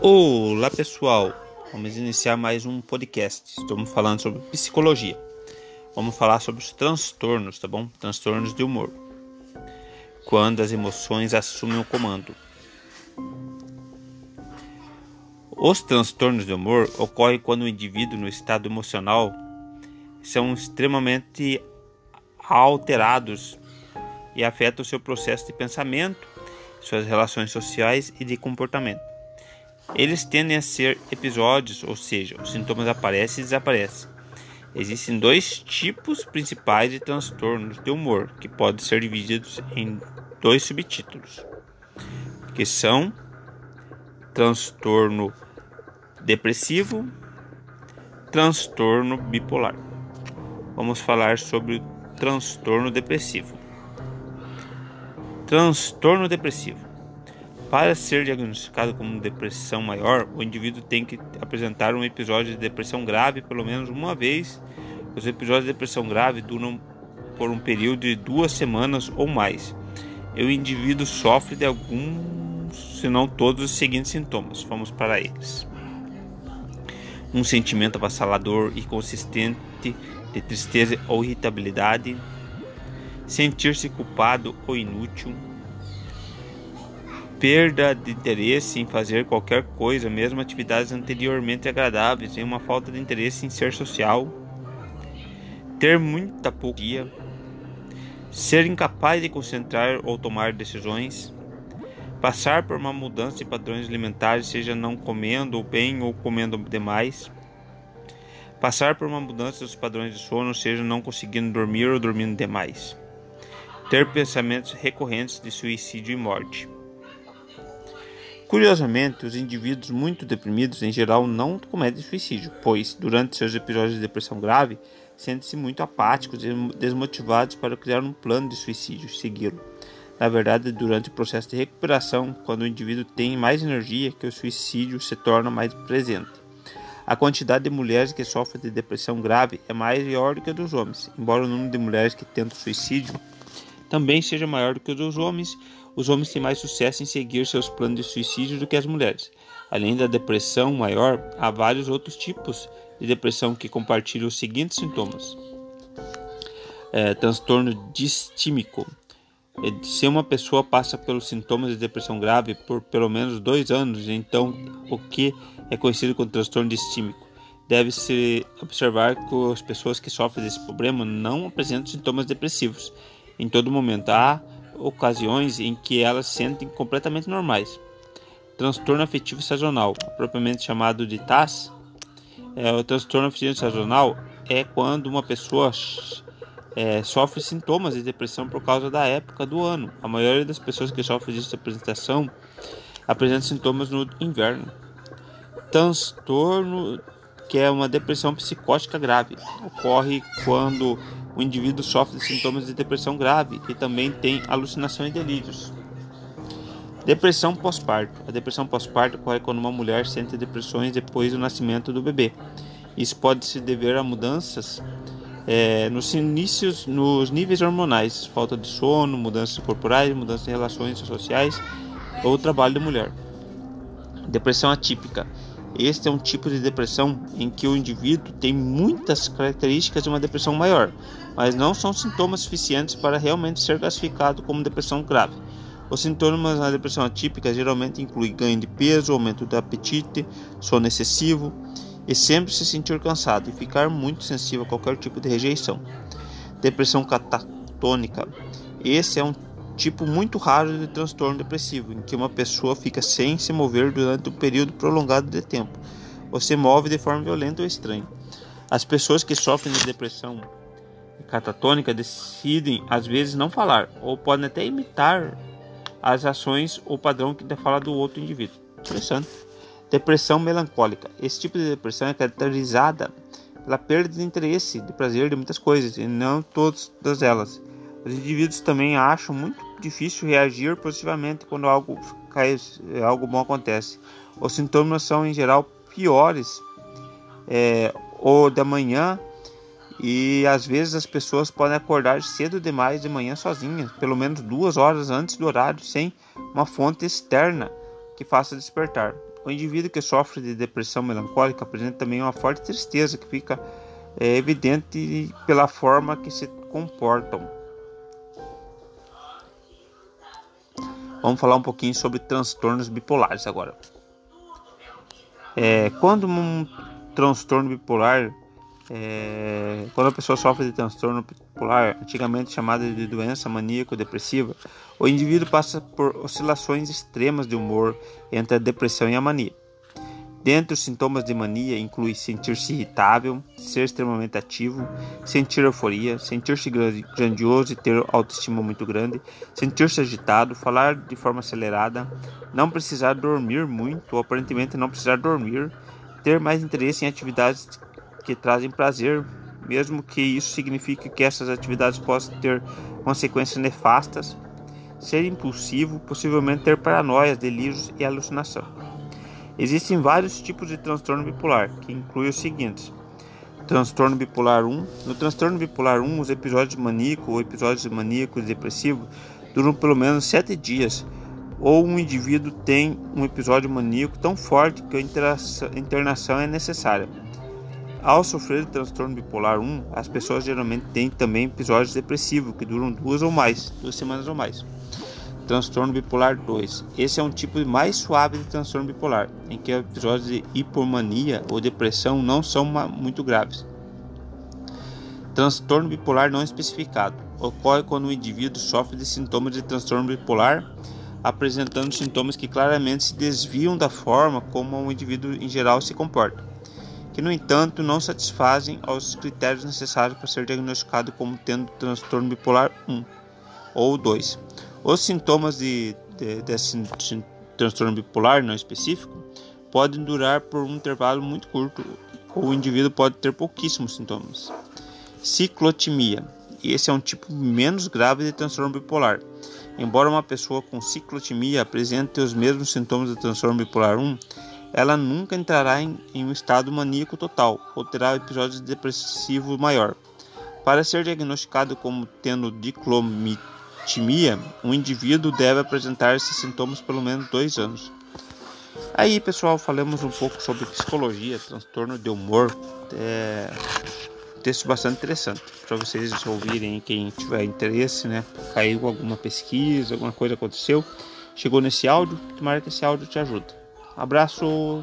Olá pessoal, vamos iniciar mais um podcast. Estamos falando sobre psicologia. Vamos falar sobre os transtornos, tá bom? Transtornos de humor. Quando as emoções assumem o comando. Os transtornos de humor ocorrem quando o indivíduo no estado emocional são extremamente alterados e afetam o seu processo de pensamento, suas relações sociais e de comportamento. Eles tendem a ser episódios, ou seja, os sintomas aparecem e desaparecem. Existem dois tipos principais de transtornos de humor, que podem ser divididos em dois subtítulos, que são transtorno depressivo, transtorno bipolar. Vamos falar sobre o transtorno depressivo. Transtorno depressivo para ser diagnosticado como depressão maior, o indivíduo tem que apresentar um episódio de depressão grave pelo menos uma vez. Os episódios de depressão grave duram por um período de duas semanas ou mais. E o indivíduo sofre de alguns, se não todos, os seguintes sintomas. Vamos para eles: um sentimento avassalador e consistente de tristeza ou irritabilidade, sentir-se culpado ou inútil perda de interesse em fazer qualquer coisa, mesmo atividades anteriormente agradáveis, e uma falta de interesse em ser social, ter muita pouquia, ser incapaz de concentrar ou tomar decisões, passar por uma mudança de padrões alimentares, seja não comendo bem ou comendo demais, passar por uma mudança dos padrões de sono, seja não conseguindo dormir ou dormindo demais, ter pensamentos recorrentes de suicídio e morte Curiosamente, os indivíduos muito deprimidos em geral não cometem suicídio, pois, durante seus episódios de depressão grave, sentem-se muito apáticos e desmotivados para criar um plano de suicídio e segui-lo. Na verdade, durante o processo de recuperação, quando o indivíduo tem mais energia, que o suicídio se torna mais presente. A quantidade de mulheres que sofrem de depressão grave é maior do que a dos homens, embora o número de mulheres que tentam suicídio também seja maior do que o dos homens, os homens têm mais sucesso em seguir seus planos de suicídio do que as mulheres. Além da depressão maior, há vários outros tipos de depressão que compartilham os seguintes sintomas: é, transtorno distímico. É, se uma pessoa passa pelos sintomas de depressão grave por pelo menos dois anos, então o que é conhecido como transtorno distímico? Deve-se observar que as pessoas que sofrem desse problema não apresentam sintomas depressivos em todo momento. Há ocasiões em que elas se sentem completamente normais. Transtorno afetivo sazonal, propriamente chamado de TAS, é, o transtorno afetivo sazonal é quando uma pessoa é, sofre sintomas de depressão por causa da época do ano. A maioria das pessoas que sofrem dessa apresentação apresenta sintomas no inverno. Transtorno que é uma depressão psicótica grave. Ocorre quando o indivíduo sofre de sintomas de depressão grave e também tem alucinação e delírios. Depressão pós-parto. A depressão pós-parto ocorre quando uma mulher sente depressões depois do nascimento do bebê. Isso pode se dever a mudanças é, nos inícios, nos níveis hormonais, falta de sono, mudanças corporais, mudanças de relações sociais ou trabalho da mulher. Depressão atípica este é um tipo de depressão em que o indivíduo tem muitas características de uma depressão maior, mas não são sintomas suficientes para realmente ser classificado como depressão grave. Os sintomas na depressão atípica geralmente incluem ganho de peso, aumento do apetite, sono excessivo e sempre se sentir cansado e ficar muito sensível a qualquer tipo de rejeição. Depressão catatônica. Esse é um tipo muito raro de transtorno depressivo, em que uma pessoa fica sem se mover durante um período prolongado de tempo, ou se move de forma violenta ou estranha. As pessoas que sofrem de depressão catatônica decidem às vezes não falar, ou podem até imitar as ações ou padrão que fala do outro indivíduo. Interessante. Depressão melancólica. Esse tipo de depressão é caracterizada pela perda de interesse, de prazer de muitas coisas, e não todas elas. Os indivíduos também acham muito difícil reagir positivamente quando algo, algo bom acontece. Os sintomas são em geral piores é, ou da manhã e às vezes as pessoas podem acordar cedo demais de manhã sozinhas, pelo menos duas horas antes do horário, sem uma fonte externa que faça despertar. O indivíduo que sofre de depressão melancólica apresenta também uma forte tristeza que fica é, evidente pela forma que se comportam. Vamos falar um pouquinho sobre transtornos bipolares agora. É, quando um transtorno bipolar, é, quando a pessoa sofre de transtorno bipolar, antigamente chamada de doença maníaco-depressiva, o indivíduo passa por oscilações extremas de humor entre a depressão e a mania. Dentre os sintomas de mania inclui sentir-se irritável, ser extremamente ativo, sentir euforia, sentir-se grandioso e ter autoestima muito grande, sentir-se agitado, falar de forma acelerada, não precisar dormir muito ou aparentemente não precisar dormir, ter mais interesse em atividades que trazem prazer, mesmo que isso signifique que essas atividades possam ter consequências nefastas, ser impulsivo, possivelmente ter paranoias, delírios e alucinação. Existem vários tipos de transtorno bipolar, que incluem os seguintes: transtorno bipolar 1. No transtorno bipolar 1, os episódios maníacos ou episódios maníacos depressivos duram pelo menos 7 dias, ou um indivíduo tem um episódio maníaco tão forte que a internação é necessária. Ao sofrer de transtorno bipolar 1, as pessoas geralmente têm também episódios depressivos que duram duas ou mais, duas semanas ou mais transtorno bipolar 2. Esse é um tipo mais suave de transtorno bipolar, em que episódios de hipomania ou depressão não são muito graves. Transtorno bipolar não especificado ocorre quando o indivíduo sofre de sintomas de transtorno bipolar, apresentando sintomas que claramente se desviam da forma como o indivíduo em geral se comporta, que no entanto não satisfazem aos critérios necessários para ser diagnosticado como tendo transtorno bipolar 1 ou 2 os sintomas de, de, desse transtorno bipolar não específico podem durar por um intervalo muito curto ou o indivíduo pode ter pouquíssimos sintomas. Ciclotimia. Esse é um tipo menos grave de transtorno bipolar. Embora uma pessoa com ciclotimia apresente os mesmos sintomas do transtorno bipolar 1, ela nunca entrará em, em um estado maníaco total ou terá episódios depressivos maior. Para ser diagnosticado como tendo diclomia um indivíduo deve apresentar esses sintomas pelo menos dois anos. Aí, pessoal, falamos um pouco sobre psicologia, transtorno de humor. É texto bastante interessante para vocês ouvirem, quem tiver interesse, né? Caiu alguma pesquisa, alguma coisa aconteceu, chegou nesse áudio, tomara que esse áudio te ajude. Abraço!